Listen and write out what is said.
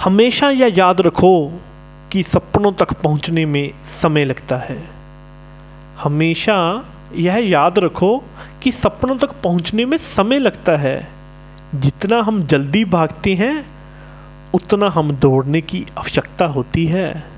हमेशा यह याद रखो कि सपनों तक पहुँचने में समय लगता है। हमेशा यह याद रखो कि सपनों तक पहुँचने में समय लगता है। जितना हम जल्दी भागते हैं, उतना हम दौड़ने की आवश्यकता होती है।